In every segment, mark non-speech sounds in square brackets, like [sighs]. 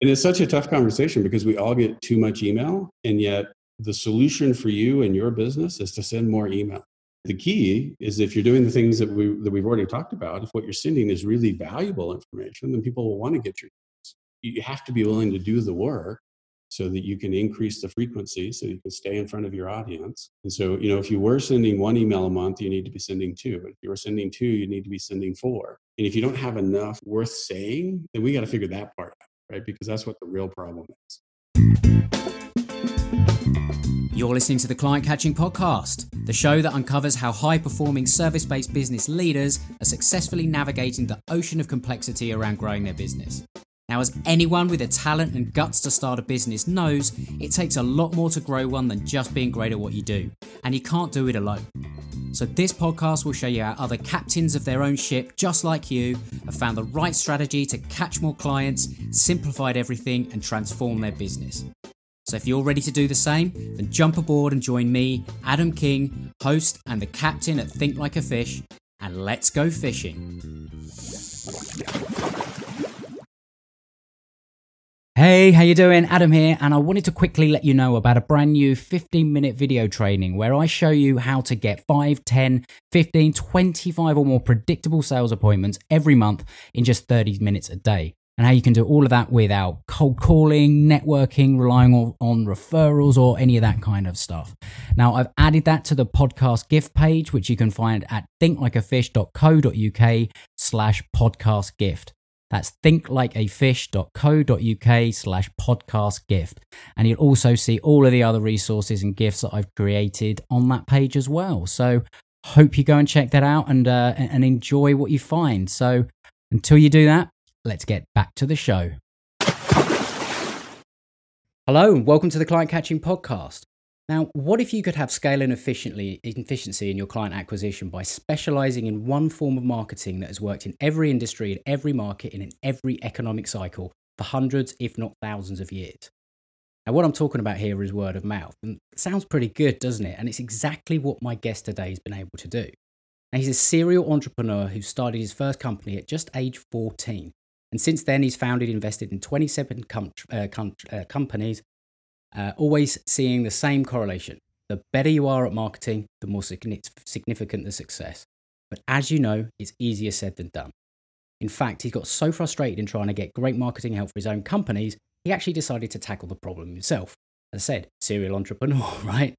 And it's such a tough conversation because we all get too much email, and yet the solution for you and your business is to send more email. The key is if you're doing the things that we that we've already talked about, if what you're sending is really valuable information, then people will want to get your. You have to be willing to do the work so that you can increase the frequency so you can stay in front of your audience. And so, you know, if you were sending one email a month, you need to be sending two. If you were sending two, you need to be sending four. And if you don't have enough worth saying, then we got to figure that part out, right? Because that's what the real problem is. You're listening to the Client Catching Podcast, the show that uncovers how high performing service based business leaders are successfully navigating the ocean of complexity around growing their business. Now, as anyone with the talent and guts to start a business knows, it takes a lot more to grow one than just being great at what you do, and you can't do it alone. So, this podcast will show you how other captains of their own ship, just like you, have found the right strategy to catch more clients, simplified everything, and transform their business. So, if you're ready to do the same, then jump aboard and join me, Adam King, host and the captain at Think Like a Fish, and let's go fishing. Hey, how you doing? Adam here, and I wanted to quickly let you know about a brand new 15-minute video training where I show you how to get 5, 10, 15, 25 or more predictable sales appointments every month in just 30 minutes a day. And how you can do all of that without cold calling, networking, relying on, referrals, or any of that kind of stuff. Now, I've added that to the podcast gift page, which you can find at thinklikeafish.co.uk slash podcast gift. That's thinklikeafish.co.uk slash podcast gift. And you'll also see all of the other resources and gifts that I've created on that page as well. So hope you go and check that out and, uh, and enjoy what you find. So until you do that, let's get back to the show. Hello, and welcome to the Client Catching Podcast. Now, what if you could have scale and efficiency in your client acquisition by specializing in one form of marketing that has worked in every industry, in every market, and in every economic cycle for hundreds, if not thousands of years? Now, what I'm talking about here is word of mouth. And sounds pretty good, doesn't it? And it's exactly what my guest today has been able to do. Now, he's a serial entrepreneur who started his first company at just age 14. And since then, he's founded, invested in 27 com- uh, com- uh, companies uh, always seeing the same correlation. The better you are at marketing, the more significant the success. But as you know, it's easier said than done. In fact, he got so frustrated in trying to get great marketing help for his own companies, he actually decided to tackle the problem himself. As I said, serial entrepreneur, [laughs] right?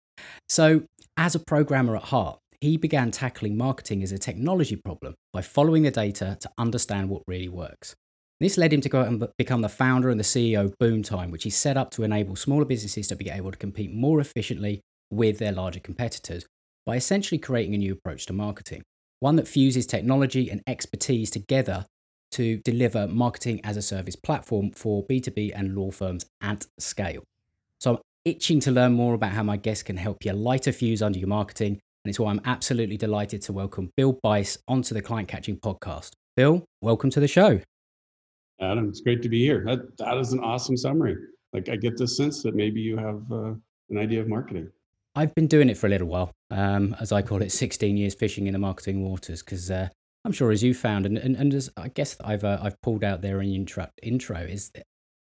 So, as a programmer at heart, he began tackling marketing as a technology problem by following the data to understand what really works. This led him to go out and become the founder and the CEO of Boomtime, which he set up to enable smaller businesses to be able to compete more efficiently with their larger competitors by essentially creating a new approach to marketing, one that fuses technology and expertise together to deliver marketing as a service platform for B2B and law firms at scale. So I'm itching to learn more about how my guest can help you light a fuse under your marketing, and it's why I'm absolutely delighted to welcome Bill Bice onto the Client Catching podcast. Bill, welcome to the show. Adam, it's great to be here. That, that is an awesome summary. Like I get the sense that maybe you have uh, an idea of marketing. I've been doing it for a little while, um, as I call it, 16 years fishing in the marketing waters, because uh, I'm sure as you found, and, and, and as I guess I've, uh, I've pulled out there in intro, intro, is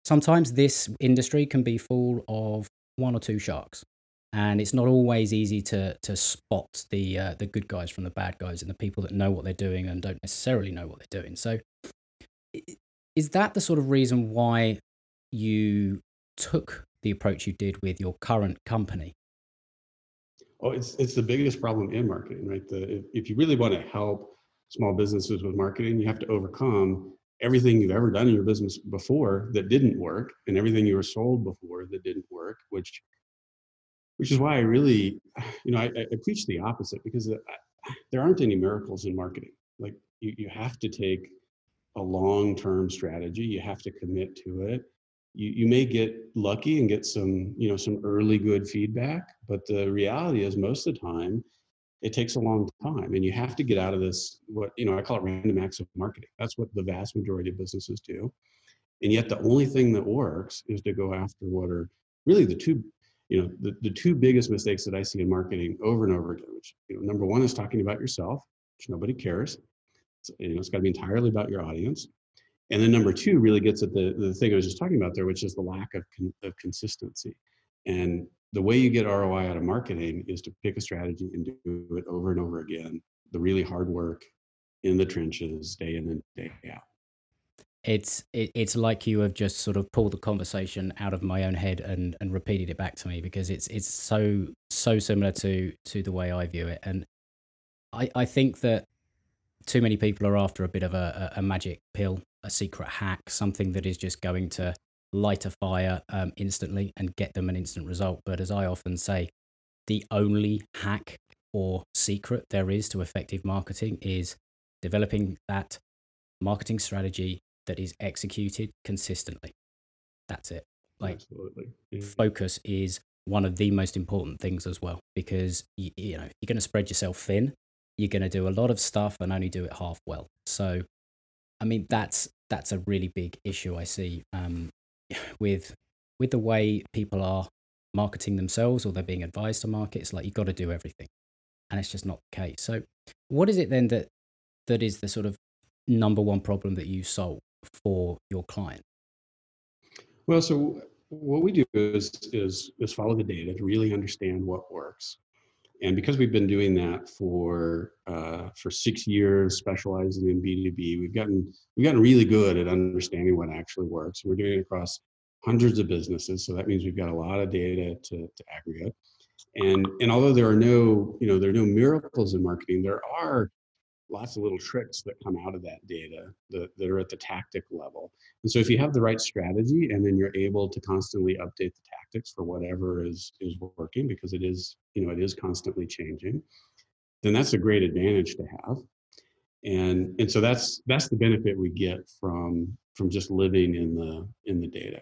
sometimes this industry can be full of one or two sharks. And it's not always easy to to spot the uh, the good guys from the bad guys and the people that know what they're doing and don't necessarily know what they're doing. So is that the sort of reason why you took the approach you did with your current company? Oh, it's it's the biggest problem in marketing, right? The if, if you really want to help small businesses with marketing, you have to overcome everything you've ever done in your business before that didn't work, and everything you were sold before that didn't work, which which is why I really, you know, I, I preach the opposite because uh, there aren't any miracles in marketing. Like you, you have to take a long-term strategy. You have to commit to it. You, you may get lucky and get some, you know, some early good feedback, but the reality is most of the time it takes a long time and you have to get out of this what you know i call it random acts of marketing that's what the vast majority of businesses do and yet the only thing that works is to go after what are really the two you know the, the two biggest mistakes that i see in marketing over and over again which you know number one is talking about yourself which nobody cares you know, it's got to be entirely about your audience. And then number two really gets at the, the thing I was just talking about there, which is the lack of, con- of consistency. And the way you get ROI out of marketing is to pick a strategy and do it over and over again. The really hard work in the trenches, day in and day out. It's it, it's like you have just sort of pulled the conversation out of my own head and and repeated it back to me because it's it's so so similar to to the way I view it. And I I think that too many people are after a bit of a, a, magic pill, a secret hack, something that is just going to light a fire um, instantly and get them an instant result. But as I often say, the only hack or secret there is to effective marketing is developing that marketing strategy that is executed consistently. That's it. Like. Yeah. focus is one of the most important things as well because you, you know you're going to spread yourself thin you're going to do a lot of stuff and only do it half well. So i mean that's that's a really big issue i see um, [sighs] with with the way people are marketing themselves or they're being advised to market it's like you've got to do everything and it's just not the case. So what is it then that that is the sort of number one problem that you solve for your client? Well so what we do is is is follow the data to really understand what works and because we've been doing that for uh, for six years, specializing in B two B, we've gotten we've gotten really good at understanding what actually works. We're doing it across hundreds of businesses, so that means we've got a lot of data to, to aggregate. And and although there are no you know there are no miracles in marketing, there are lots of little tricks that come out of that data that, that are at the tactic level. And so if you have the right strategy and then you're able to constantly update the tactics for whatever is is working because it is, you know, it is constantly changing, then that's a great advantage to have. And and so that's that's the benefit we get from from just living in the in the data.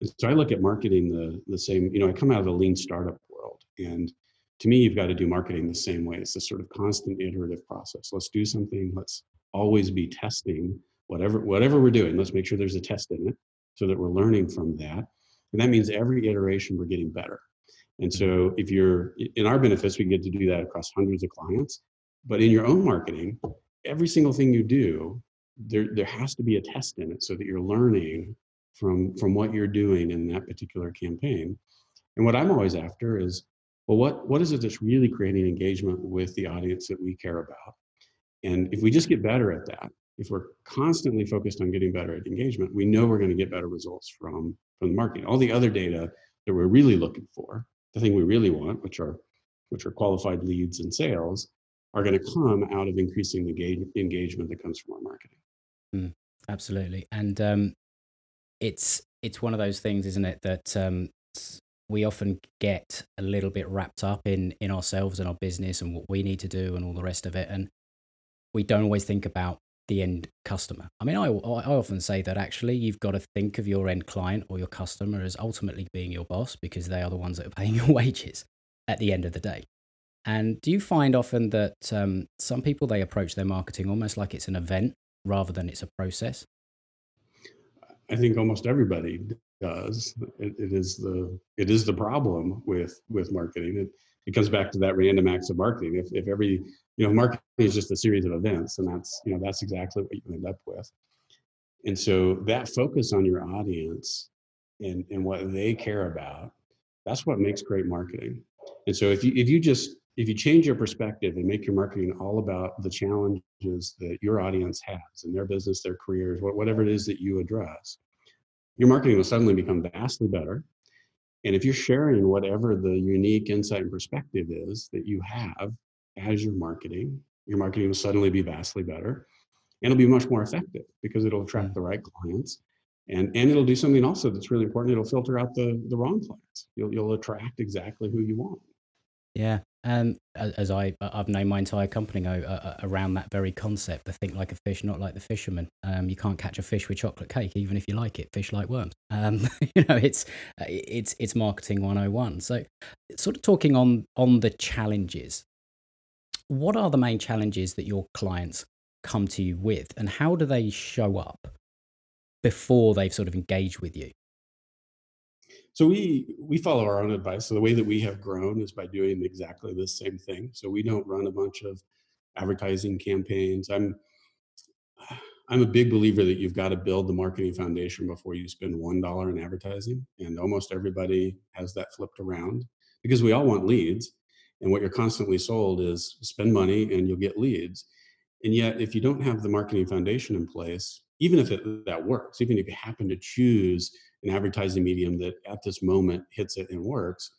And so I look at marketing the the same, you know, I come out of the lean startup world and to me, you've got to do marketing the same way. It's a sort of constant iterative process. Let's do something. Let's always be testing whatever whatever we're doing. Let's make sure there's a test in it so that we're learning from that. And that means every iteration we're getting better. And so mm-hmm. if you're in our benefits, we get to do that across hundreds of clients. But in your own marketing, every single thing you do, there there has to be a test in it so that you're learning from from what you're doing in that particular campaign. And what I'm always after is well, what, what is it that's really creating engagement with the audience that we care about? And if we just get better at that, if we're constantly focused on getting better at engagement, we know we're going to get better results from, from the marketing. All the other data that we're really looking for, the thing we really want, which are which are qualified leads and sales, are going to come out of increasing the engagement that comes from our marketing. Mm, absolutely, and um, it's it's one of those things, isn't it? That um, we often get a little bit wrapped up in in ourselves and our business and what we need to do and all the rest of it and we don't always think about the end customer. I mean i, I often say that actually you've got to think of your end client or your customer as ultimately being your boss because they are the ones that are paying [laughs] your wages at the end of the day. And do you find often that um, some people they approach their marketing almost like it's an event rather than it's a process? I think almost everybody does. It, it is the it is the problem with with marketing. It it comes back to that random acts of marketing. If if every you know marketing is just a series of events, and that's you know that's exactly what you end up with. And so that focus on your audience and and what they care about, that's what makes great marketing. And so if you if you just if you change your perspective and make your marketing all about the challenges that your audience has in their business, their careers, whatever it is that you address, your marketing will suddenly become vastly better. And if you're sharing whatever the unique insight and perspective is that you have as your marketing, your marketing will suddenly be vastly better and it'll be much more effective because it'll attract mm. the right clients. And, and it'll do something also that's really important. It'll filter out the, the wrong clients. You'll, you'll attract exactly who you want. Yeah, um, as I I've known my entire company uh, uh, around that very concept. I think like a fish, not like the fisherman. Um, you can't catch a fish with chocolate cake, even if you like it. Fish like worms. Um, [laughs] you know, it's uh, it's it's marketing one hundred and one. So, sort of talking on on the challenges. What are the main challenges that your clients come to you with, and how do they show up before they've sort of engaged with you? So we we follow our own advice. So the way that we have grown is by doing exactly the same thing. So we don't run a bunch of advertising campaigns. I'm I'm a big believer that you've got to build the marketing foundation before you spend one dollar in advertising, and almost everybody has that flipped around because we all want leads, and what you're constantly sold is spend money and you'll get leads. And yet, if you don't have the marketing foundation in place, even if it, that works, even if you happen to choose an advertising medium that at this moment hits it and works,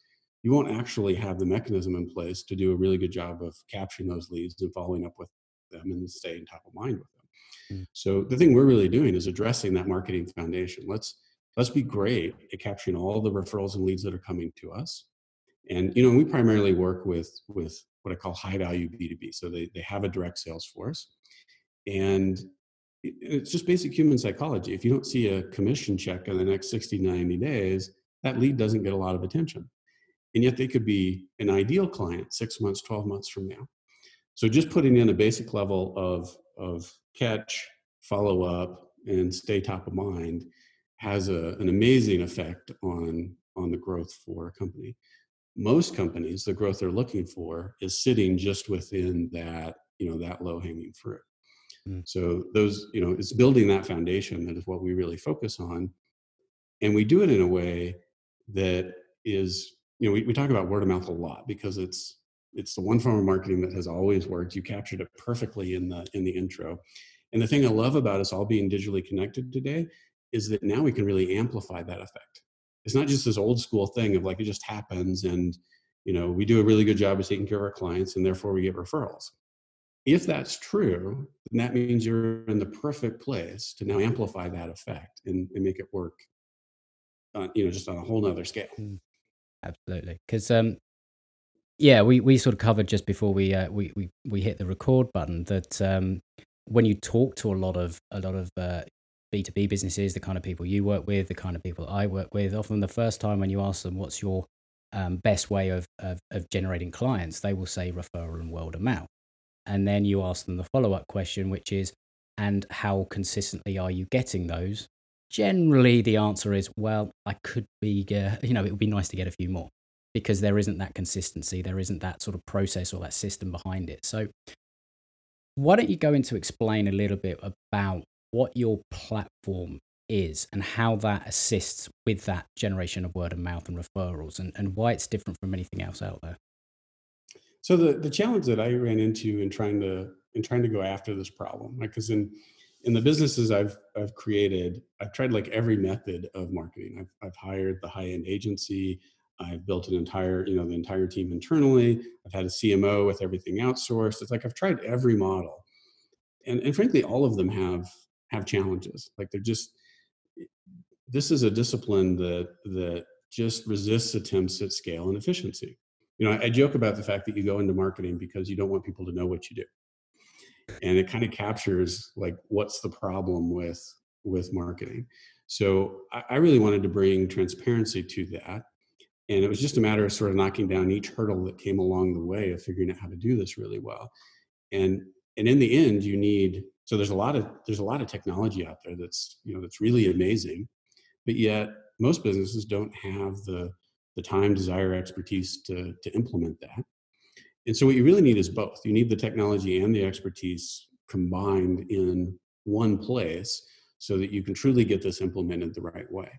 you won't actually have the mechanism in place to do a really good job of capturing those leads and following up with them and staying top of mind with them. Mm. So the thing we're really doing is addressing that marketing foundation. Let's let's be great at capturing all the referrals and leads that are coming to us. And you know, we primarily work with with what I call high value B2B. So they, they have a direct sales force. And it's just basic human psychology. If you don't see a commission check in the next 60, 90 days, that lead doesn't get a lot of attention. And yet they could be an ideal client six months, 12 months from now. So just putting in a basic level of, of catch, follow up, and stay top of mind has a, an amazing effect on, on the growth for a company most companies the growth they're looking for is sitting just within that you know that low hanging fruit mm. so those you know it's building that foundation that is what we really focus on. And we do it in a way that is you know we, we talk about word of mouth a lot because it's it's the one form of marketing that has always worked. You captured it perfectly in the in the intro. And the thing i love about us all being digitally connected today is that now we can really amplify that effect. It's not just this old school thing of like it just happens and you know we do a really good job of taking care of our clients and therefore we get referrals if that's true then that means you're in the perfect place to now amplify that effect and, and make it work uh, you know just on a whole nother scale mm, absolutely because um yeah we we sort of covered just before we uh, we, we we hit the record button that um when you talk to a lot of a lot of uh, B2B businesses, the kind of people you work with, the kind of people I work with, often the first time when you ask them what's your um, best way of, of, of generating clients, they will say referral and word of mouth. And then you ask them the follow up question, which is, and how consistently are you getting those? Generally, the answer is, well, I could be, uh, [laughs] you know, it would be nice to get a few more because there isn't that consistency, there isn't that sort of process or that system behind it. So, why don't you go into explain a little bit about what your platform is and how that assists with that generation of word of mouth and referrals and, and why it's different from anything else out there. So the, the challenge that I ran into in trying to in trying to go after this problem, because in in the businesses I've I've created, I've tried like every method of marketing. I've I've hired the high end agency. I've built an entire, you know, the entire team internally. I've had a CMO with everything outsourced. It's like I've tried every model. And, and frankly, all of them have have challenges. Like they're just eh, this is a discipline that that just resists attempts at scale and efficiency. You know, I, joke about the fact that you go into marketing because you don't want people to know what you do. And it kind of captures like what's the problem with with marketing. So I, I really wanted to bring transparency to that. And it was just a matter of sort of knocking down each hurdle that came along the way of figuring out how to do this really well. And and in the end, you need so there's a lot of there's a lot of technology out there that's you know that's really amazing but yet most businesses don't have the the time desire expertise to to implement that. And so what you really need is both. You need the technology and the expertise combined in one place so that you can truly get this implemented the right way.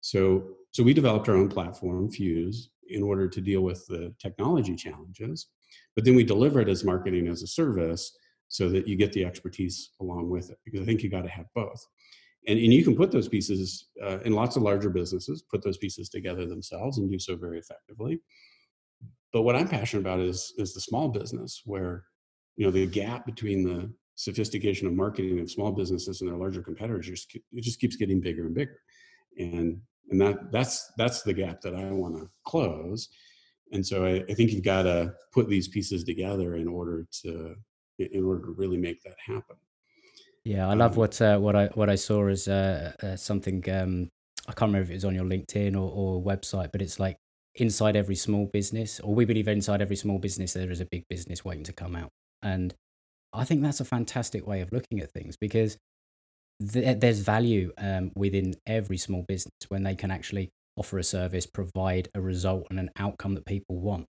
So so we developed our own platform fuse in order to deal with the technology challenges but then we deliver it as marketing as a service so that you get the expertise along with it because i think you got to have both and, and you can put those pieces uh, in lots of larger businesses put those pieces together themselves and do so very effectively. But what i'm passionate about is is the small business where you know the gap between the sophistication of marketing of small businesses and their larger competitors just, it just keeps getting bigger and bigger. And and that that's that's the gap that i want to close. And so I, I think you've got to put these pieces together in order to in order to really make that happen. Yeah, I love um, what uh, what I what I saw as uh, uh, something. Um, I can't remember if it was on your LinkedIn or, or website, but it's like inside every small business, or we believe inside every small business there is a big business waiting to come out. And I think that's a fantastic way of looking at things because th- there's value um, within every small business when they can actually offer a service, provide a result and an outcome that people want.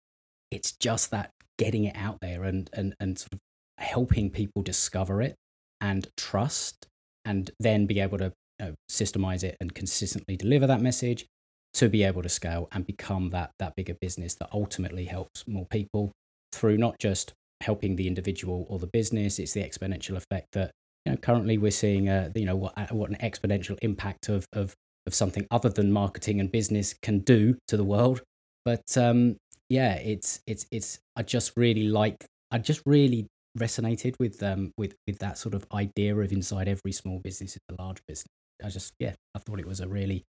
It's just that getting it out there and and and sort of helping people discover it and trust and then be able to uh, systemize it and consistently deliver that message to be able to scale and become that that bigger business that ultimately helps more people through not just helping the individual or the business it's the exponential effect that you know currently we're seeing you know what what an exponential impact of of of something other than marketing and business can do to the world. But um yeah it's it's it's i just really like i just really resonated with um with with that sort of idea of inside every small business is a large business i just yeah i thought it was a really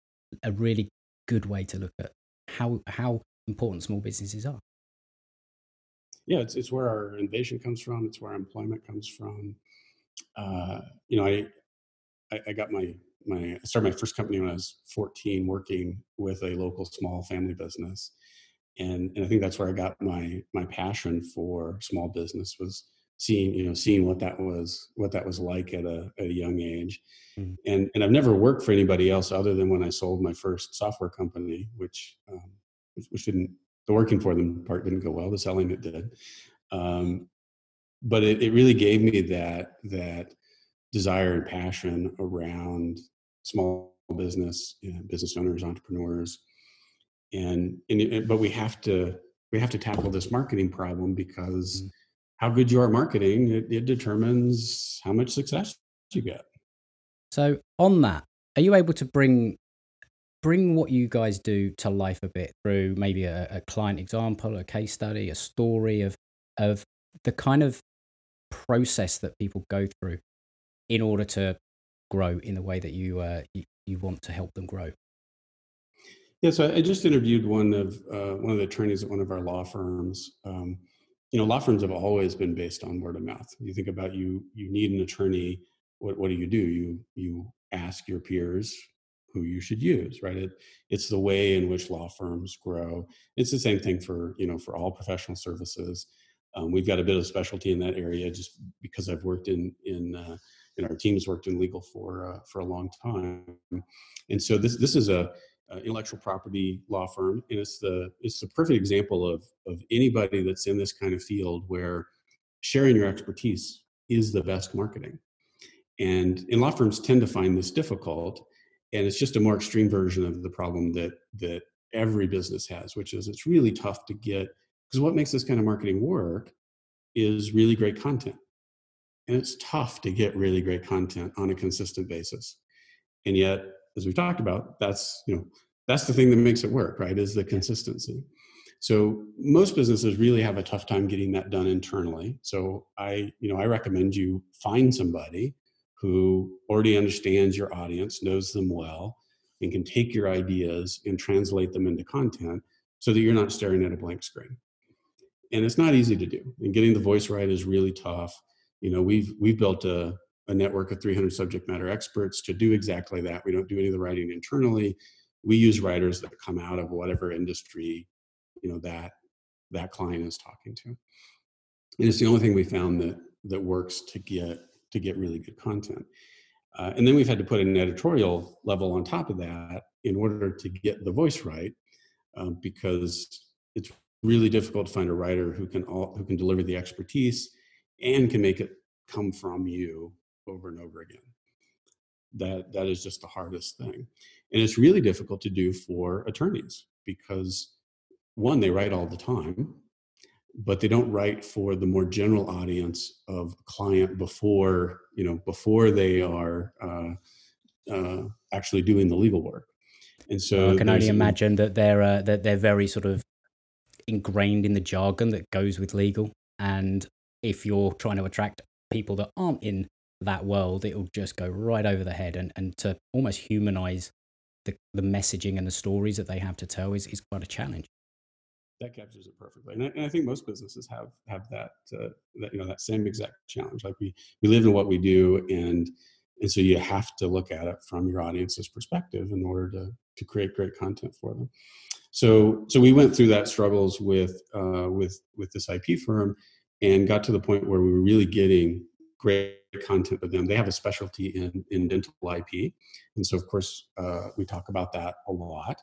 a really good way to look at how how important small businesses are. Yeah, it's it's where our innovation comes from. It's where our employment comes from. Uh, you know, I, I I got my my I started my first company when I was 14, working with a local small family business, and and I think that's where I got my my passion for small business was seeing you know seeing what that was what that was like at a at a young age. Mm-hmm. and and i've never worked for anybody else other than when i sold my first software company which um, which didn't the working for them part didn't go well the selling it did. Um, but it, it really gave me that that desire and passion around small business you know, business owners entrepreneurs. And, and but we have to we have to tackle this marketing problem because mm-hmm how good you are at marketing, it, it determines how much success you get. So on that, are you able to bring bring what you guys do to life a bit through maybe a, a client example, a case study, a story of of the kind of process that people go through in order to grow in the way that you uh, you, you want to help them grow? Yeah, so I just interviewed one of uh, one of the attorneys at one of our law firms. Um, you know law firms have always been based on word of mouth. You think about you you need an attorney what, what do you do? You you ask your peers who you should use right? It, it's the way in which law firms grow. It's the same thing for you know for all professional services. Um, we've got a bit of specialty in that area just because i've worked in in uh, and our team has worked in legal for uh, for a long time. And so this this is a uh, intellectual property law firm, and it's the it's the perfect example of of anybody that's in this kind of field where sharing your expertise is the best marketing. And in law firms tend to find this difficult, and it's just a more extreme version of the problem that that every business has, which is it's really tough to get because what makes this kind of marketing work is really great content. And it's tough to get really great content on a consistent basis. And yet as we've talked about, that's you know that's the thing that makes it work, right? Is the consistency. So most businesses really have a tough time getting that done internally. So I, you know, I recommend you find somebody who already understands your audience, knows them well, and can take your ideas and translate them into content so that you're not staring at a blank screen. And it's not easy to do. And getting the voice right is really tough. You know, we've we've built a a network of 300 subject matter experts to do exactly that. We don't do any of the writing internally. We use writers that come out of whatever industry, you know, that that client is talking to. And it's the only thing we found that that works to get to get really good content. Uh, and then we've had to put an editorial level on top of that in order to get the voice right, um, because it's really difficult to find a writer who can all, who can deliver the expertise and can make it come from you over and over again. That that is just the hardest thing. And it's really difficult to do for attorneys because one, they write all the time, but they don't write for the more general audience of client before, you know, before they are uh, uh, actually doing the legal work. And so I can only imagine that they're uh, that they're very sort of ingrained in the jargon that goes with legal. And if you're trying to attract people that aren't in that world, it'll just go right over the head. And, and to almost humanize the, the messaging and the stories that they have to tell is, is quite a challenge. That captures it perfectly, and I, and I think most businesses have have that uh, that you know that same exact challenge. Like we we live in what we do, and and so you have to look at it from your audience's perspective in order to to create great content for them. So so we went through that struggles with uh, with with this IP firm, and got to the point where we were really getting great content with them. They have a specialty in, in dental IP. And so, of course, uh, we talk about that a lot.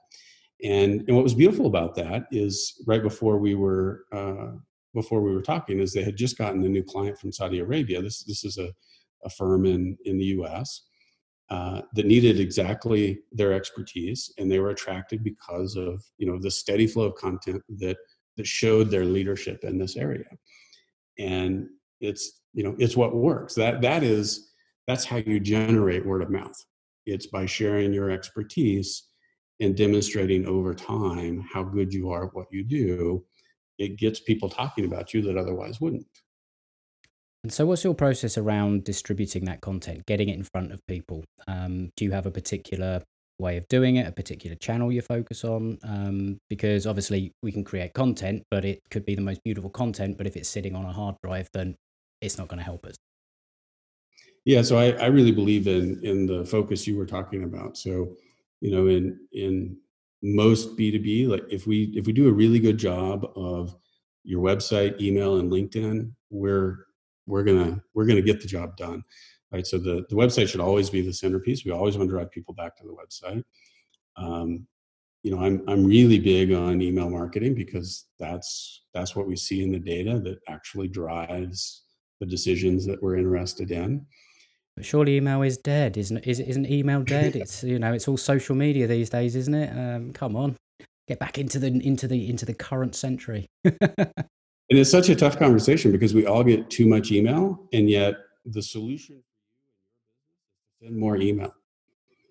And, and what was beautiful about that is right before we were uh, before we were talking is they had just gotten a new client from Saudi Arabia. This this is a, a firm in in the U.S. uh, that needed exactly their expertise, and they were attracted because of you know the steady flow of content that that showed their leadership in this area. And it's you know it's what works. That that is that's how you generate word of mouth. It's by sharing your expertise and demonstrating over time how good you are at what you do. It gets people talking about you that otherwise wouldn't. And so, what's your process around distributing that content, getting it in front of people? Um, do you have a particular way of doing it, a particular channel you focus on? Um, because obviously, we can create content, but it could be the most beautiful content. But if it's sitting on a hard drive, then it's not going to help us. Yeah, so I, I really believe in in the focus you were talking about. So, you know, in in most B2B, like if we if we do a really good job of your website, email, and LinkedIn, we're we're gonna we're gonna get the job done right so the, the website should always be the centerpiece we always want to drive people back to the website um, you know i'm i'm really big on email marketing because that's that's what we see in the data that actually drives the decisions that we're interested in but surely email is dead isn't is isn't email [laughs] dead it's you know it's all social media these days isn't it um, come on get back into the into the into the current century [laughs] And it's such a tough conversation because we all get too much email, and yet the solution for you and your business is send more email.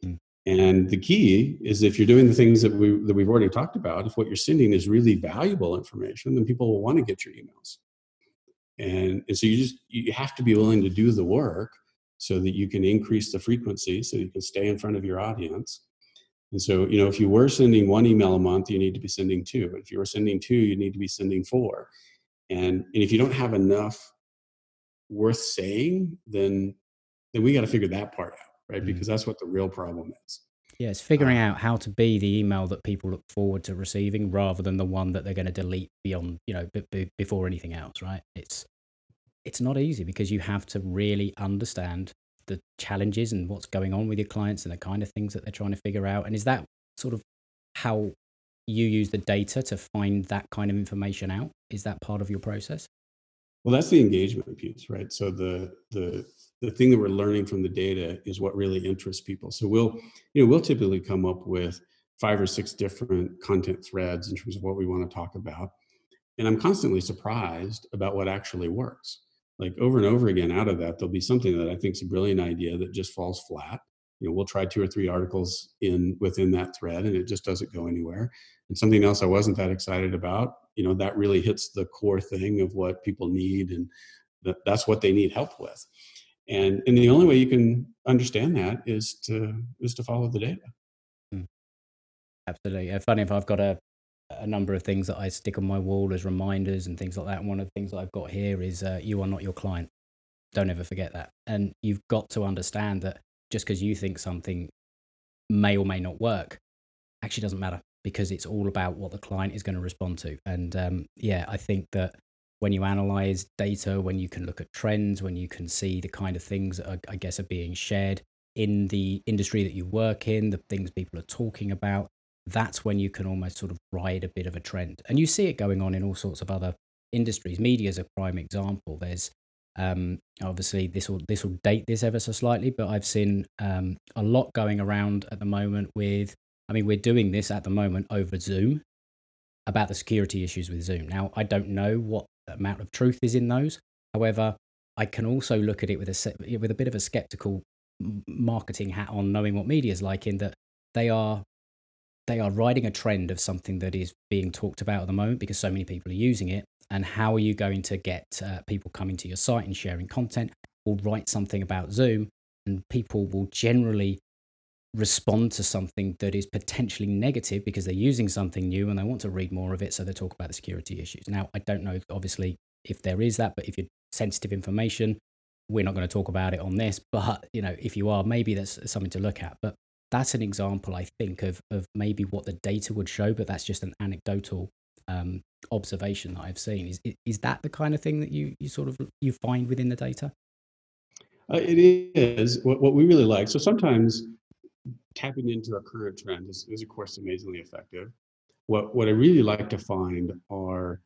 Mm. And the key is if you're doing the things that we that we've already talked about, if what you're sending is really valuable information, then people will want to get your emails. And, and so you just you have to be willing to do the work so that you can increase the frequency so you can stay in front of your audience. And so, you know, if you were sending one email a month, you need to be sending two. If you were sending two, you need to be sending four and and if you don't have enough worth saying then then we got to figure that part out right mm. because that's what the real problem is yeah it's figuring um, out how to be the email that people look forward to receiving rather than the one that they're going to delete beyond you know b- b- before anything else right? It's it's not easy because you have to really understand the challenges and what's going on with your clients and the kind of things that they're trying to figure out. And is that sort of how you use the data to find that kind of information out? Is that part of your process well that's the engagement piece right? So the the the thing that we're learning from the data is what really interests people. So we'll you know we'll typically come up with five or six different content threads in terms of what we want to talk about. And i'm constantly surprised about what actually works. Like over and over again out of that there'll be something that i think is a brilliant idea that just falls flat. You know we'll try two or three articles in within that thread and it just doesn't go anywhere. And something else i wasn't that excited about you know that really hits the core thing of what people need and that, that's what they need help with. And and the only way you can understand that is to is to follow the data. Hmm. absolutely. Funny if i've got a a number of things that i stick on my wall as reminders and things like that. And one of the things that i've got here is uh, you are not your client. Don't ever forget that. And you've got to understand that just because you think something may or may not work actually doesn't matter because it's all about what the client is going to respond to. And um, yeah, I think that when you analyze data, when you can look at trends, when you can see the kind of things that are, I guess are being shared in the industry that you work in, the things people are talking about, that's when you can almost sort of ride a bit of a trend. And you see it going on in all sorts of other industries. Media is a prime example. There's um, obviously this will this will date this ever so slightly, but I've seen um, a lot going around at the moment with I mean, we're doing this at the moment over Zoom about the security issues with Zoom. Now, I don't know what amount of truth is in those. However, I can also look at it with a with a bit of a skeptical marketing hat on, knowing what media is like, in that they are they are riding a trend of something that is being talked about at the moment because so many people are using it. And how are you going to get uh, people coming to your site and sharing content? Or write something about Zoom, and people will generally respond to something that is potentially negative because they're using something new and they want to read more of it. So they talk about the security issues. Now, I don't know, obviously, if there is that, but if you're sensitive information, we're not going to talk about it on this. But, you know, if you are, maybe that's something to look at. But that's an example, I think, of, of maybe what the data would show, but that's just an anecdotal um, observation that I've seen. Is, is that the kind of thing that you, you sort of you find within the data? Uh, it is what, what we really like. So sometimes tapping into a current trend is, is of course amazingly effective. What what I really like to find are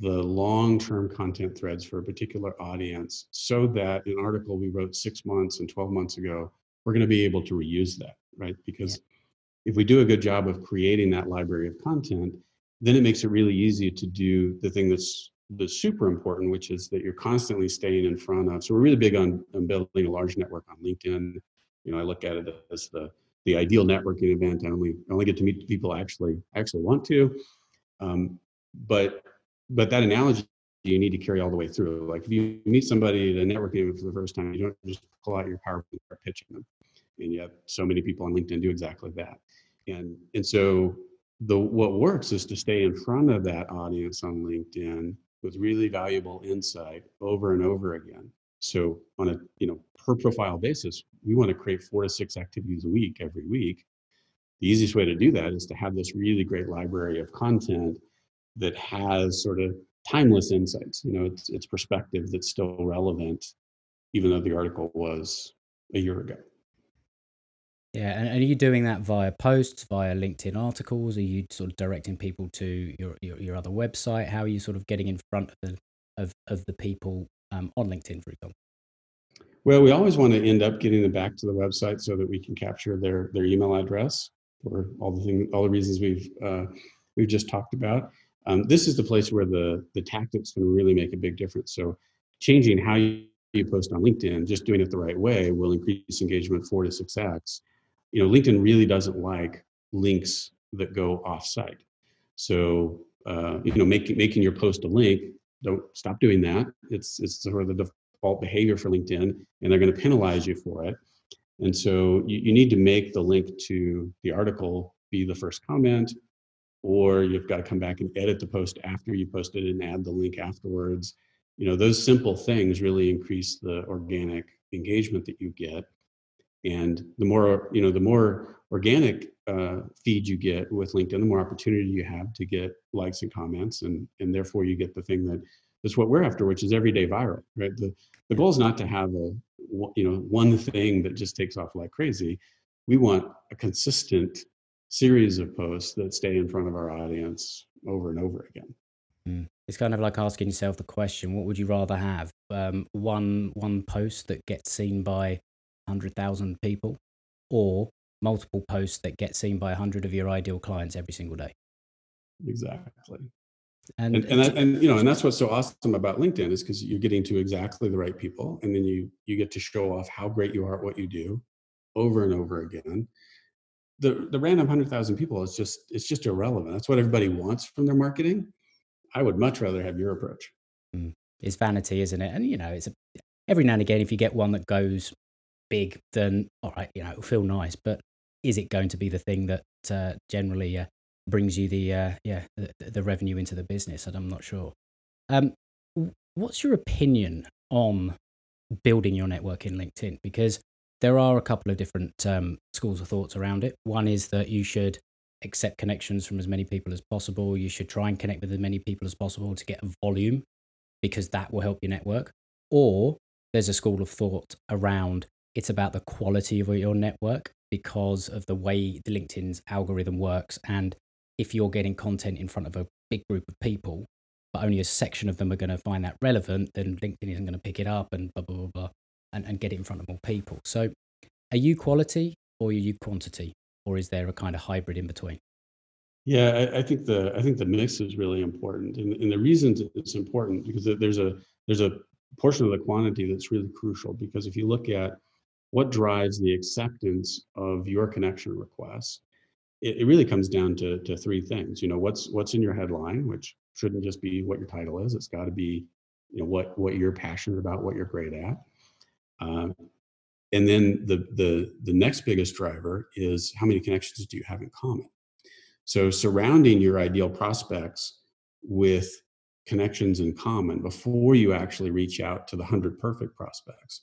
the long-term content threads for a particular audience so that an article we wrote six months and 12 months ago we're going to be able to reuse that, right? Because yeah. if we do a good job of creating that library of content, then it makes it really easy to do the thing that's the super important, which is that you're constantly staying in front of. So we're really big on, on building a large network on LinkedIn. You know, I look at it as the the ideal networking event. I only I only get to meet people I actually actually want to. Um, but but that analogy you need to carry all the way through. Like if you meet somebody at a networking event for the first time, you don't just pull out your PowerPoint and start pitching them. And yet so many people on LinkedIn do exactly that. And and so the what works is to stay in front of that audience on LinkedIn with really valuable insight over and over again. So on a you know per profile basis, we want to create four to six activities a week every week. The easiest way to do that is to have this really great library of content that has sort of timeless insights. You know, it's it's perspective that's still relevant, even though the article was a year ago. Yeah, and are you doing that via posts, via LinkedIn articles? Are you sort of directing people to your your, your other website? How are you sort of getting in front of the of, of the people um, on LinkedIn, for example? Well, we always want to end up getting them back to the website so that we can capture their their email address for all the things, all the reasons we've uh, we've just talked about. Um, this is the place where the the tactics can really make a big difference. So, changing how you, you post on LinkedIn, just doing it the right way, will increase engagement four to six x you know, LinkedIn really doesn't like links that go off-site. So, uh, you know, making making your post a link, don't stop doing that. It's it's sort of the default behavior for LinkedIn, and they're going to penalize you for it. And so, you, you need to make the link to the article be the first comment, or you've got to come back and edit the post after you posted and add the link afterwards. You know, those simple things really increase the organic engagement that you get and the more you know the more organic uh, feed you get with linkedin the more opportunity you have to get likes and comments and and therefore you get the thing that that's what we're after which is everyday viral right? The the goal is not to have a you know one thing that just takes off like crazy. We want a consistent series of posts that stay in front of our audience over and over again. Mm. it's kind of like asking yourself the question what would you rather have? Um, one one post that gets seen by 100,000 people or multiple posts that get seen by 100 of your ideal clients every single day. Exactly. And and, and, that, and you know, and that's what's so awesome about LinkedIn is because you're getting to exactly the right people, and then you you get to show off how great you are at what you do, over and over again. The the random hundred thousand people is just it's just irrelevant. That's what everybody wants from their marketing. I would much rather have your approach. Mm. It's vanity, isn't it? And you know, it's a, every now and again if you get one that goes big, then all right, you know, it'll feel nice. But is it going to be the thing that uh, generally uh, brings you the uh, yeah the, the, revenue into the business? And I'm not sure. Um, what's your opinion on building your network in LinkedIn? Because there are a couple of different um, schools of thoughts around it. One is that you should accept connections from as many people as possible. You should try and connect with as many people as possible to get a volume because that will help your network. Or there's a school of thought around it's about the quality of your network because of the way the LinkedIn's algorithm works. And if you're getting content in front of a big group of people, but only a section of them are going to find that relevant, then LinkedIn isn't going to pick it up and blah, blah, blah, blah, and, and get it in front of more people. So are you quality or are you quantity? Or is there a kind of hybrid in between? Yeah, I, I, think the I think the mix is really important, and, and the reason it's important because there's a there's a portion of the quantity that's really crucial. Because if you look at what drives the acceptance of your connection request it, it, really comes down to, to three things. You know what's what's in your headline which shouldn't just be what your title is. It's got to be you know what what you're passionate about what you're great at. Uh, and then the the the next biggest driver is how many connections do you have in common? So surrounding your ideal prospects with connections in common before you actually reach out to the 100 perfect prospects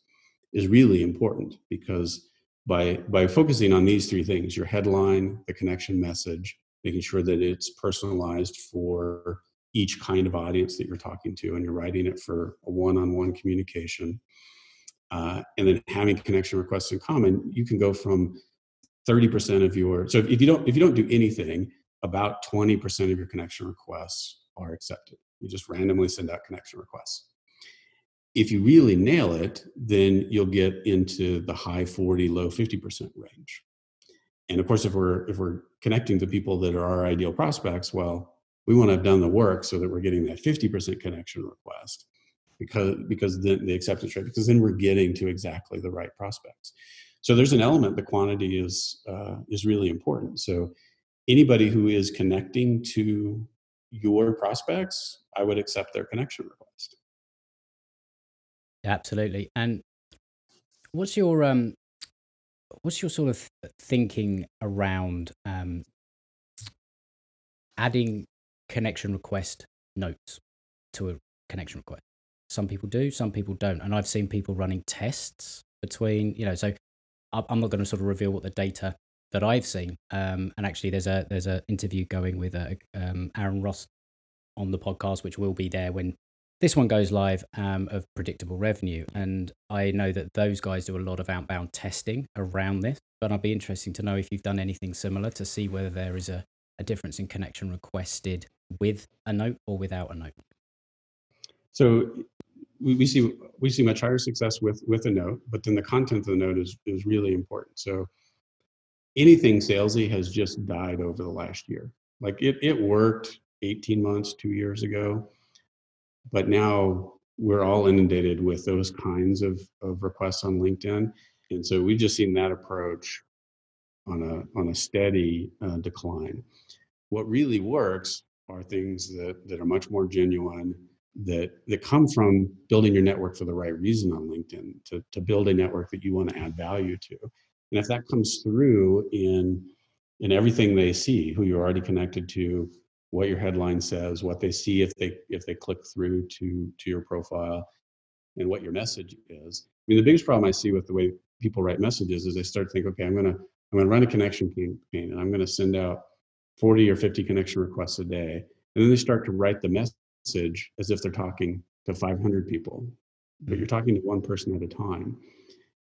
is really important because by by focusing on these three things your headline the connection message making sure that it's personalized for each kind of audience that you're talking to and you're writing it for a one-on-one communication uh, and then having connection requests in common you can go from 30% of your so if you don't if you don't do anything about 20% of your connection requests are accepted. You just randomly send out connection requests if you really nail it, then you'll get into the high 40, low 50% range. And of course, if we're if we're connecting to people that are our ideal prospects, well, we want to have done the work so that we're getting that 50% connection request because because then the acceptance rate because then we're getting to exactly the right prospects. So there's an element the quantity is uh, is really important. So anybody who is connecting to your prospects, I would accept their connection request. Absolutely. And what's your um what's your sort of thinking around um adding connection request notes to a connection request? Some people do, some people don't. And I've seen people running tests between, you know, so I'm not going to sort of reveal what the data that I've seen. Um, and actually, there's a there's an interview going with uh, um, Aaron Ross on the podcast, which will be there when this one goes live um, of predictable revenue. And I know that those guys do a lot of outbound testing around this, but I'd be interesting to know if you've done anything similar to see whether there is a, a difference in connection requested with a note or without a note. So we, we see we see much higher success with with a note, but then the content of the note is is really important. So anything salesy has just died over the last year. Like it it worked 18 months, two years ago. But now we're all inundated with those kinds of, of requests on LinkedIn. And so we've just seen that approach on a, on a steady uh, decline. What really works are things that, that are much more genuine, that, that come from building your network for the right reason on LinkedIn, to, to build a network that you want to add value to. And if that comes through in, in everything they see, who you're already connected to, what your headline says, what they see if they if they click through to to your profile, and what your message is. I mean, the biggest problem I see with the way people write messages is they start to think, okay, I'm gonna I'm gonna run a connection campaign and I'm gonna send out 40 or 50 connection requests a day, and then they start to write the message as if they're talking to 500 people, but you're mm. talking to one person at a time.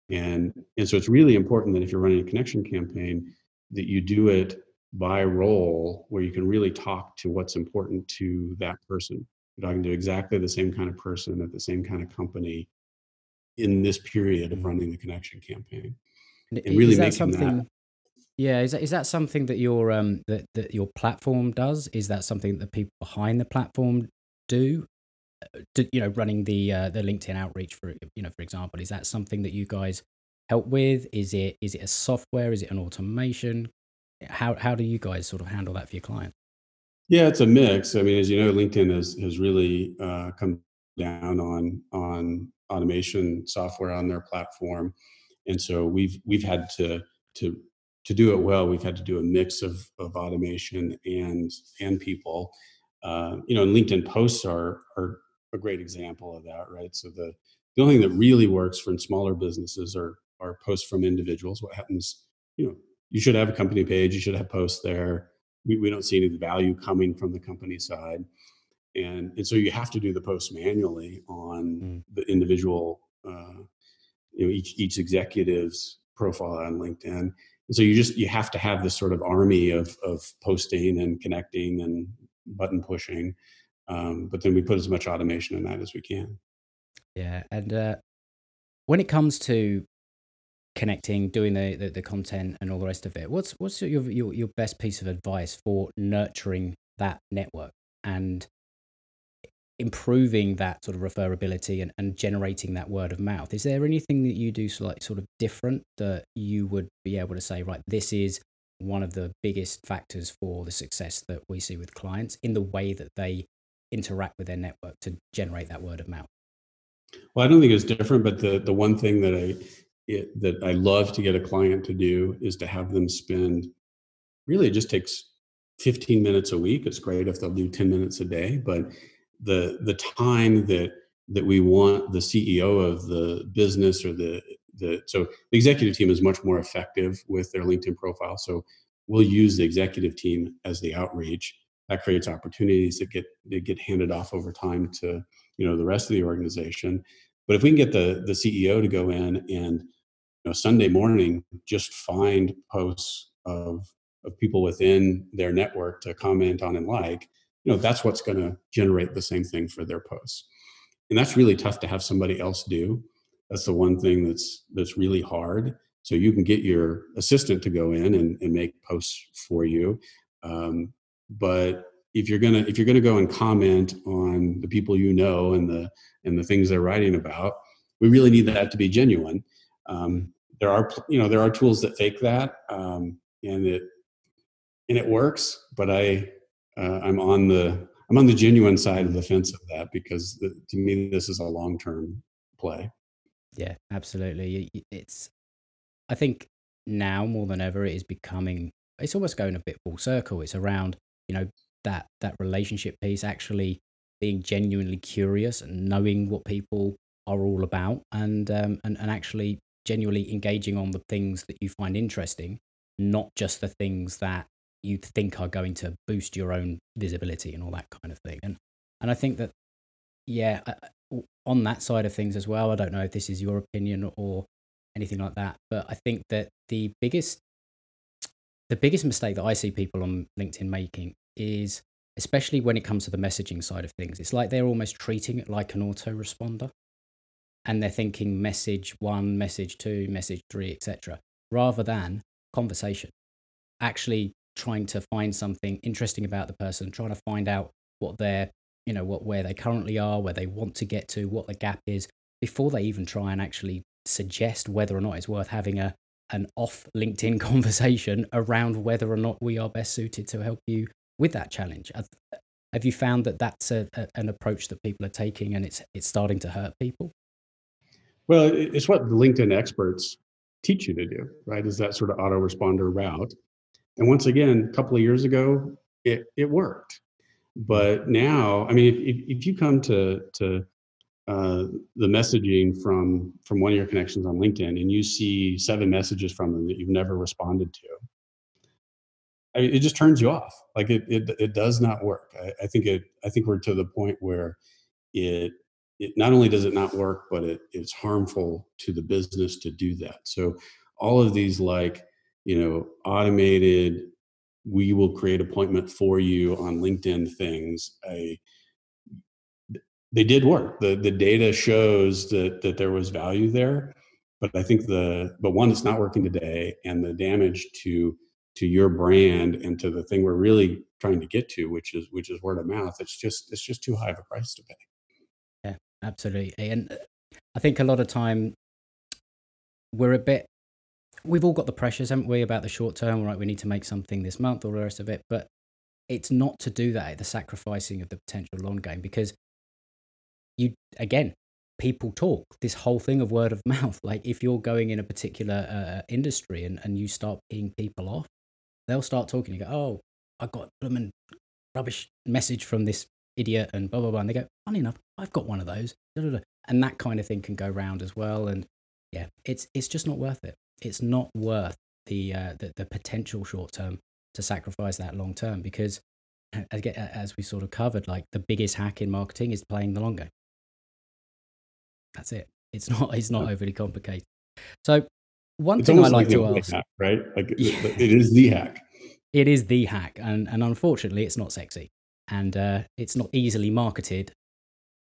And, and so it's really important that if you're running a connection campaign, that you do it by role where you can really talk to what's important to that person. You're talking to exactly the same kind of person at the same kind of company in this period of mm. running the connection campaign. And really making something, that. Yeah, is that is that something that your um that, that your platform does? Is that something that people behind the platform do? Uh, do you know, running the uh, the LinkedIn outreach for you know, for example, is that something that you guys help with? Is it is it a software? Is it an automation? How how do you guys sort of handle that for your clients? Yeah, it's a mix. I mean, as you know, LinkedIn has has really uh, come down on on automation software on their platform, and so we've we've had to to to do it well. We've had to do a mix of of automation and and people. Uh, you know, LinkedIn posts are are a great example of that, right? So the the only thing that really works for smaller businesses are are posts from individuals. What happens, you know, you should have a company page. You should have posts there. We, we don't see any of the value coming from the company side. And, and so you have to do the posts manually on mm. the individual, uh, you know, each, each executive's profile on LinkedIn. And so you just, you have to have this sort of army of, of posting and connecting and button pushing. Um, but then we put as much automation in that as we can. Yeah. And, uh, when it comes to connecting, doing the, the, the content and all the rest of it. What's what's your, your your best piece of advice for nurturing that network and improving that sort of referability and, and generating that word of mouth? Is there anything that you do like sort of different that you would be able to say, right, this is one of the biggest factors for the success that we see with clients in the way that they interact with their network to generate that word of mouth? Well, I don't think it's different, but the the one thing that I it, that I love to get a client to do is to have them spend really it just takes 15 minutes a week. It's great if they'll do 10 minutes a day, but the the time that that we want the CEO of the business or the the so the executive team is much more effective with their LinkedIn profile. So we'll use the executive team as the outreach. That creates opportunities that get that get handed off over time to you know the rest of the organization. But if we can get the the CEO to go in and you know Sunday morning just find posts of of people within their network to comment on and like, you know, that's what's going to generate the same thing for their posts. and that's really tough to have somebody else do. That's the one thing that's that's really hard. So you can get your assistant to go in and, and make posts for you, um, but if you're gonna if you're gonna go and comment on the people you know and the and the things they're writing about, we really need that to be genuine. Um, there are you know there are tools that fake that, um, and it and it works. But I uh, I'm on the I'm on the genuine side of the fence of that because the, to me this is a long term play. Yeah, absolutely. It's I think now more than ever it is becoming it's almost going a bit full circle. It's around you know that that relationship piece actually being genuinely curious and knowing what people are all about and um, and, and actually genuinely engaging on the things that you find interesting not just the things that you think are going to boost your own visibility and all that kind of thing. And and i think that yeah on that side of things as well i don't know if this is your opinion or anything like that but i think that the biggest the biggest mistake that i see people on linkedin making is especially when it comes to the messaging side of things it's like they're almost treating it like an autoresponder. And they're thinking message one message two message three etc rather than conversation. Actually trying to find something interesting about the person trying to find out what they're you know what where they currently are where they want to get to what the gap is before they even try and actually suggest whether or not it's worth having a an off linkedin [laughs] conversation around whether or not we are best suited to help you with that challenge? Have you found that that's a, a, an approach that people are taking and it's it's starting to hurt people? Well, it's what the LinkedIn experts teach you to do, right? Is that sort of autoresponder route. And once again, a couple of years ago, it, it worked. But now, I mean, if, if, you come to, to uh, the messaging from, from one of your connections on LinkedIn and you see seven messages from them that you've never responded to, I mean, it just turns you off. Like it, it, it does not work. I, I, think it, I think we're to the point where it, it not only does it not work, but it, it's harmful to the business to do that. So all of these like, you know, automated, we will create appointment for you on LinkedIn things. I, they did work. The the data shows that that there was value there, but I think the but one, it's not working today, and the damage to to your brand and to the thing we're really trying to get to which is which is word of mouth it's just it's just too high of a price to pay. Yeah absolutely and uh, i think a lot of time we're a bit we've all got the pressures haven't we about the short term right we need to make something this month or the rest of it but it's not to do that at the sacrificing of the potential long game because you again people talk this whole thing of word of [laughs] mouth like if you're going in a particular uh, industry and, and you start peeing people off they'll start talking. You go, oh, I got blooming rubbish message from this idiot and blah blah blah. And they go, funny enough, I've got one of those. And that kind of thing can go round as well. And yeah, it's it's just not worth it. It's not worth the uh, the, the potential short term to sacrifice that long term because [clears throat] as we sort of covered, like the biggest hack in marketing is playing the long game. That's it. It's not it's not overly complicated. So one it's thing I like to ask, hack, right? Like yeah. it is the hack. It is the hack, and and unfortunately, it's not sexy, and uh, it's not easily marketed,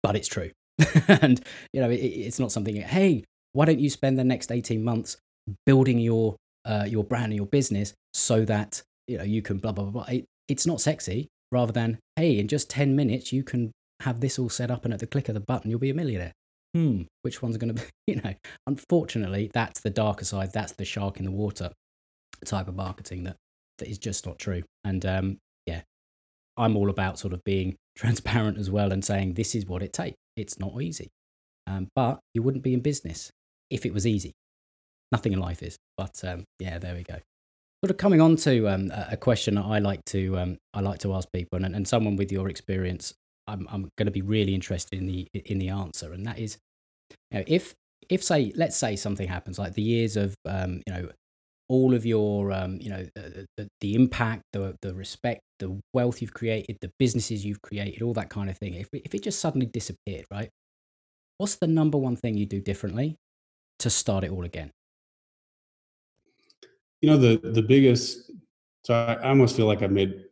but it's true. [laughs] and you know, it, it's not something. Hey, why don't you spend the next eighteen months building your uh, your brand and your business so that you know you can blah blah blah. blah. It, it's not sexy. Rather than hey, in just ten minutes you can have this all set up, and at the click of the button you'll be a millionaire hmm, which one's going to be, [laughs] you know, unfortunately, that's the darker side. That's the shark in the water type of marketing that, that is just not true. And um, yeah, I'm all about sort of being [laughs] transparent as well and saying this is what it takes. It's not easy. Um, but you wouldn't be in business if it was easy. Nothing in life is. But um, yeah, there we go. Sort of coming on to um, a question that I like to um, I like to ask people, and, and someone with your experience I'm, I'm going to be really interested in the in the answer, and that is, you know, if if say let's say something happens like the years of um, you know all of your um, you know the, the, the, impact the the respect the wealth you've created the businesses you've created all that kind of thing if, if it just suddenly disappeared right what's the number one thing you do differently to start it all again? You know the the biggest so i, I almost feel like i've made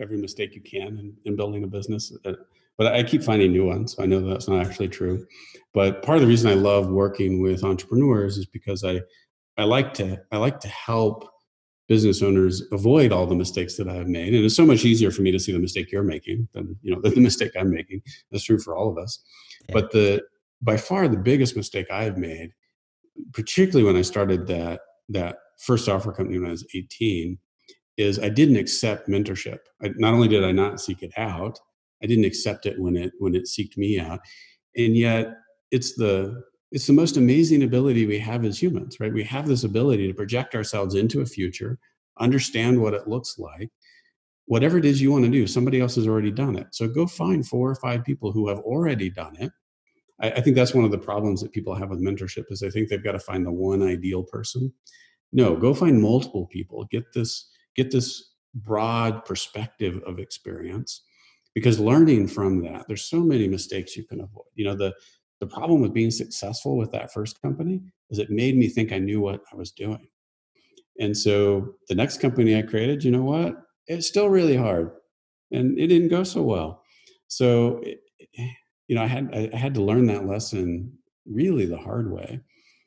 every mistake you can in, in building a business. Uh, but I keep finding new ones. I know that's not actually true. But part of the reason I love working with entrepreneurs is because I I like to I like to help business owners avoid all the mistakes that I've made. And it's so much easier for me to see the mistake you're making than you know [laughs] than the mistake I'm making. That's true for all of us. Yeah. But the by far the biggest mistake I've made, particularly when I started that that first software company when I was 18, is I didn't accept mentorship. I, not only did I not seek it out, I didn't accept it when it when it seeked me out, and yet it's the it's the most amazing ability we have as humans, right? We have this ability to project ourselves into a future, understand what it looks like. Whatever it is you want to do, somebody else has already done it. So go find four or five people who have already done it. I, I think that's one of the problems that people have with mentorship is they think they've got to find the one ideal person. No, go find multiple people. Get this get this broad perspective of experience because learning from that there's so many mistakes you can avoid you know the the problem with being successful with that first company is it made me think i knew what i was doing and so the next company i created you know what it's still really hard and it didn't go so well so it, you know i had i had to learn that lesson really the hard way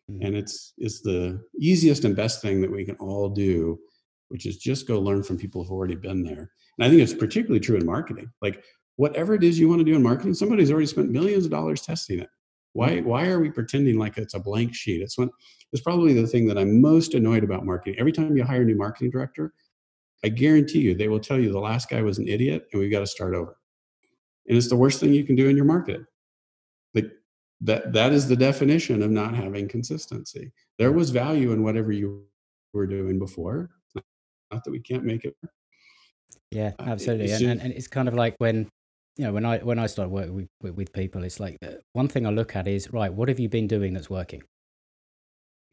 mm-hmm. and it's it's the easiest and best thing that we can all do which is just go learn from people who've already been there. And I think it's particularly true in marketing. Like whatever it is you want to do in marketing, somebody's already spent millions of dollars testing it. Why mm-hmm. why are we pretending like it's a blank sheet? It's one it's probably the thing that I'm most annoyed about marketing. Every time you hire a new marketing director, I guarantee you they will tell you the last guy was an idiot and we've got to start over. And it's the worst thing you can do in your marketing. Like that that is the definition of not having consistency. There was value in whatever you were doing before not that we can't make it. Yeah, uh, absolutely. and, and, and it's kind of like when you know when I when I start working with, with, people, it's like uh, one thing I look at is right. What have you been doing that's working?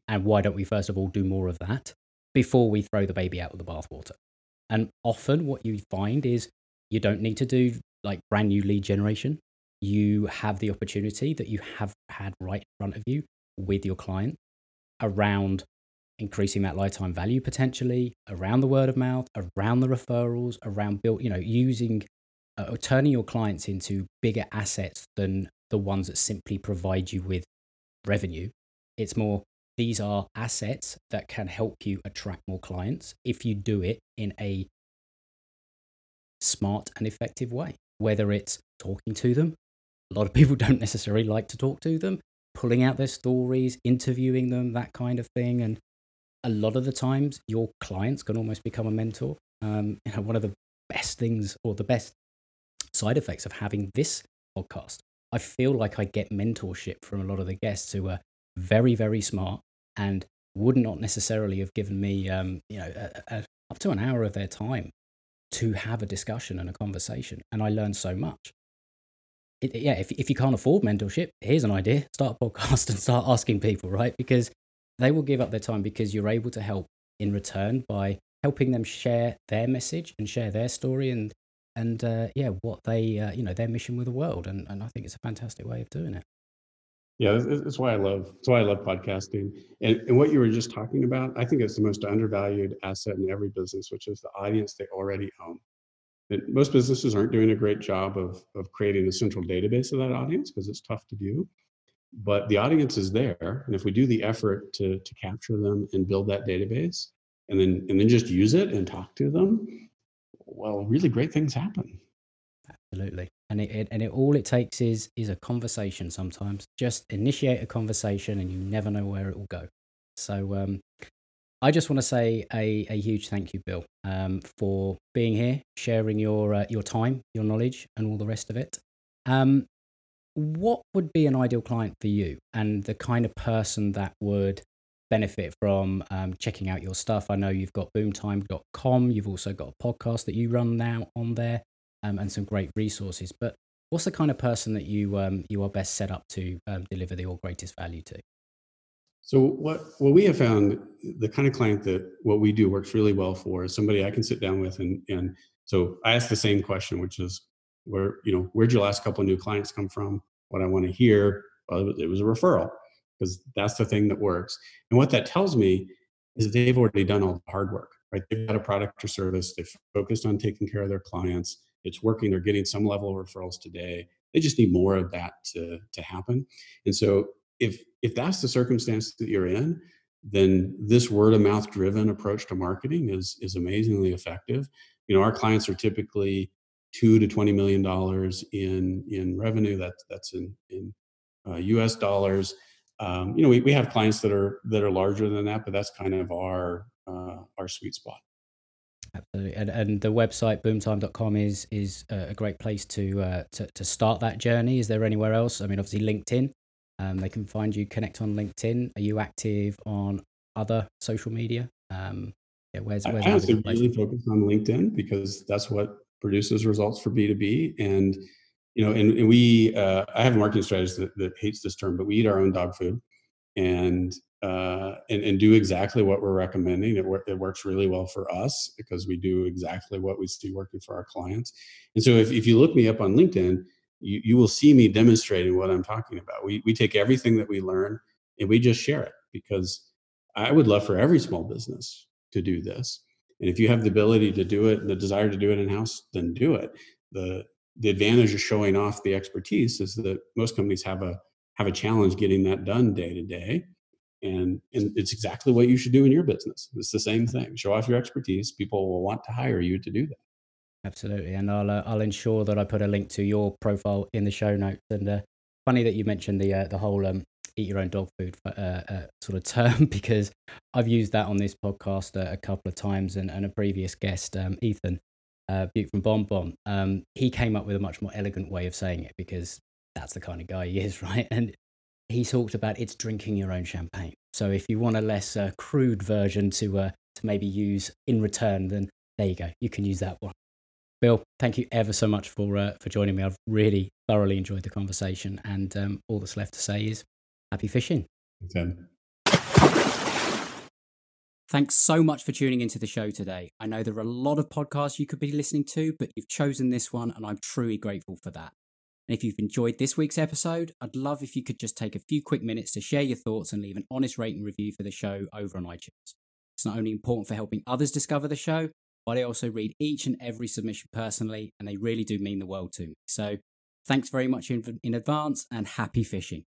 And why don't we first of all do more of that before we throw the baby out with the bathwater? And often, what you find is you don't need to do like brand new lead generation. You have the opportunity that you have had right in front of you with your client around increasing that lifetime value potentially around the word of mouth, around the referrals, around build, you know, using uh, or turning your clients into bigger assets than the ones that simply provide you with revenue. It's more these are assets that can help you attract more clients if you do it in a smart and effective way, whether it's talking to them. A lot of people [laughs] don't necessarily like to talk to them, pulling out their stories, interviewing them, that kind of thing. And a lot of the times your clients can almost become a mentor. Um, you know, one of the best things or the best side effects of having this podcast, I feel like I get mentorship from a lot of the guests who are very, very smart and would not necessarily have given me, um, you know, a, a, up to an hour of their time to have a discussion and a conversation. And I learned so much. It, yeah, if, if you can't afford mentorship, here's an idea start a podcast [laughs] and start asking people, right? Because they will give up their time because you're able to help in return by helping them share their message and share their story and and uh, yeah what they uh, you know their mission with the world. And, and i think it's a fantastic way of doing it. Yeah that's why i love that's why i love podcasting. And, and what you were just talking about i think it's the most undervalued asset in every business which is the audience they already own. And most businesses aren't doing a great job of, of creating a central database of that audience because it's tough to do but the audience is there and if we do the effort to to capture them and build that database and then and then just use it and talk to them well really great things happen. Absolutely. And it, it, and it all it takes is is a conversation sometimes. Just initiate a conversation and you never know where it will go. So um I just want to say a, a huge thank you, Bill, um, for being here, sharing your uh, your time, your knowledge, and all the rest of it. Um, what would be an ideal client for you and the kind of person that would benefit from um, checking out your stuff? I know you've got boomtime.com, you've also got a podcast that you run now on there um, and some great resources. But what's the kind of person that you, um, you are best set up to um, deliver the your greatest value to? So what what we have found the kind of client that what we do works really well for is somebody I can sit down with and and so I ask the same question, which is where you know where'd your last couple of new clients come from what i want to hear well, it was a referral because that's the thing that works and what that tells me is they've already done all the hard work right they've got a product or service they've focused on taking care of their clients it's working. They're getting some level of referrals today. They just need more of that to to happen. And so if if that's the circumstance that you're in, then this word of mouth driven approach to marketing is is amazingly effective. You know, our clients are typically two to twenty million dollars in in revenue. That's that's in in uh, U.S. dollars. Um, you know, we, we have clients that are that are larger than that, but that's kind of our uh, our sweet spot. Absolutely, and and the website boomtime.com is is a great place to uh, to to start that journey. Is there anywhere else? I mean, obviously LinkedIn. Um, they can find you, connect on LinkedIn. Are you active on other social media? Um, yeah, where's, where's I honestly really focus on LinkedIn because that's what produces results for B2B. And, you know, and, and we, uh, I have a marketing strategist that, that hates this term, but we eat our own dog food and, uh, and, and do exactly what we're recommending. It, wor- it works really well for us because we do exactly what we see working for our clients. And so if, if you look me up on LinkedIn, you, you will see me demonstrating what I'm talking about. We, we take everything that we learn and we just share it because I would love for every small business to do this. And if you have the ability to do it, the desire to do it in house, then do it. The the advantage of showing off the expertise is that most companies have a have a challenge getting that done day to day. And and it's exactly what you should do in your business. It's the same thing. Show off your expertise. People will want to hire you to do that. Absolutely, and I'll uh, I'll ensure that I put a link to your profile in the show notes. And uh, funny that you mentioned the uh, the whole um, eat your own dog food uh, uh, sort of term [laughs] because I've used that on this podcast a, a couple of times, and, and a previous guest, um, Ethan uh, from Bon Bon, um, he came up with a much more elegant way of saying it because that's the kind of guy he is, [laughs] right? And he talked about it's drinking your own champagne. So if you want a less uh, crude version to uh, to maybe use in return, then there you go. You can use that one. Bill, thank you ever so much for uh, for joining me. I've really thoroughly enjoyed the conversation, and um, all that's left to say is happy fishing. Okay. Thanks so much for tuning into the show today. I know there are a lot of podcasts you could be listening to, but you've chosen this one, and I'm truly grateful for that. And if you've enjoyed this week's episode, I'd love if you could just take a few quick minutes to share your thoughts and leave an honest rating review for the show over on iTunes. It's not only important for helping others discover the show, but I also read each and every submission personally, and they really do mean the world to me. So thanks very much in, in advance and happy fishing.